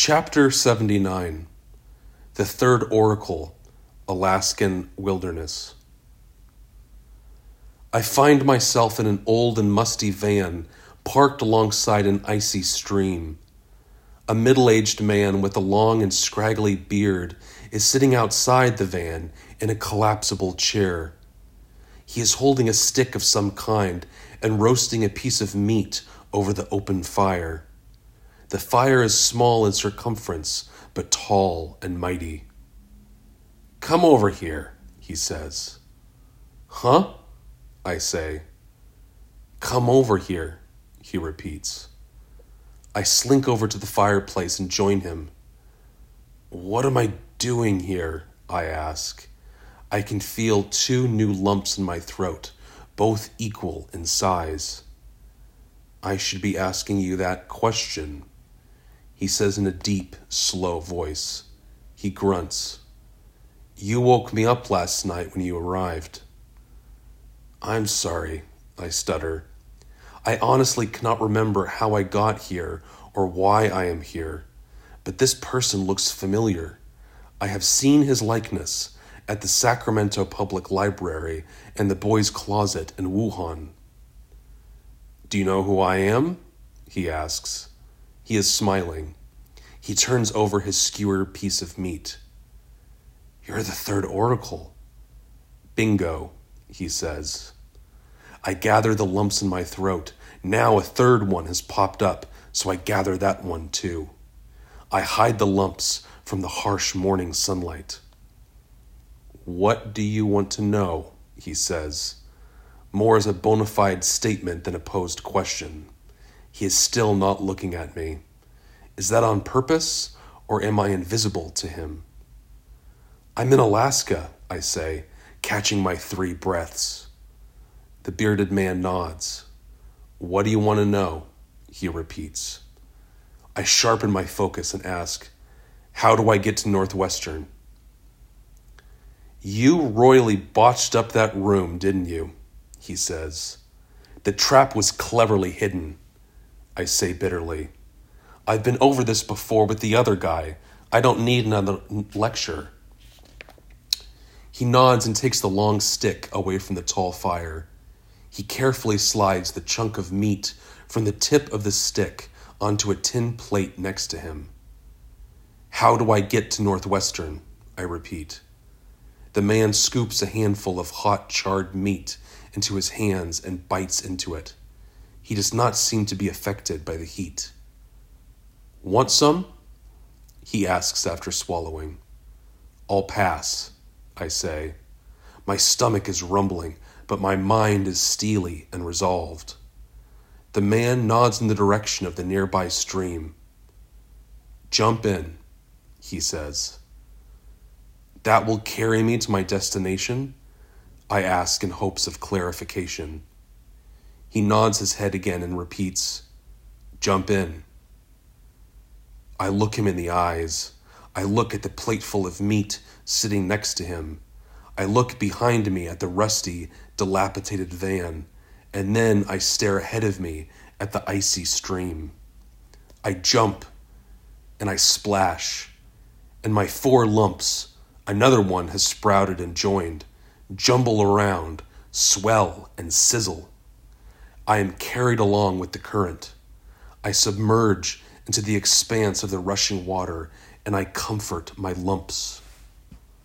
Chapter 79 The Third Oracle Alaskan Wilderness. I find myself in an old and musty van parked alongside an icy stream. A middle aged man with a long and scraggly beard is sitting outside the van in a collapsible chair. He is holding a stick of some kind and roasting a piece of meat over the open fire. The fire is small in circumference, but tall and mighty. Come over here, he says. Huh? I say. Come over here, he repeats. I slink over to the fireplace and join him. What am I doing here? I ask. I can feel two new lumps in my throat, both equal in size. I should be asking you that question, he says in a deep, slow voice. He grunts. You woke me up last night when you arrived. I'm sorry, I stutter. I honestly cannot remember how I got here or why I am here, but this person looks familiar. I have seen his likeness at the Sacramento Public Library and the Boys' Closet in Wuhan. Do you know who I am? He asks. He is smiling. He turns over his skewer piece of meat. You're the third oracle. Bingo, he says. I gather the lumps in my throat. Now a third one has popped up, so I gather that one too. I hide the lumps from the harsh morning sunlight. What do you want to know? he says, more as a bona fide statement than a posed question. He is still not looking at me. Is that on purpose, or am I invisible to him? I'm in Alaska, I say, catching my three breaths. The bearded man nods. What do you want to know? He repeats. I sharpen my focus and ask, How do I get to Northwestern? You royally botched up that room, didn't you? He says. The trap was cleverly hidden, I say bitterly. I've been over this before with the other guy. I don't need another lecture. He nods and takes the long stick away from the tall fire. He carefully slides the chunk of meat from the tip of the stick onto a tin plate next to him. How do I get to Northwestern? I repeat. The man scoops a handful of hot, charred meat into his hands and bites into it. He does not seem to be affected by the heat. Want some? He asks after swallowing. I'll pass, I say. My stomach is rumbling, but my mind is steely and resolved. The man nods in the direction of the nearby stream. Jump in, he says. That will carry me to my destination? I ask in hopes of clarification. He nods his head again and repeats, Jump in. I look him in the eyes. I look at the plateful of meat sitting next to him. I look behind me at the rusty, dilapidated van, and then I stare ahead of me at the icy stream. I jump and I splash, and my four lumps, another one has sprouted and joined, jumble around, swell, and sizzle. I am carried along with the current. I submerge into the expanse of the rushing water, and I comfort my lumps.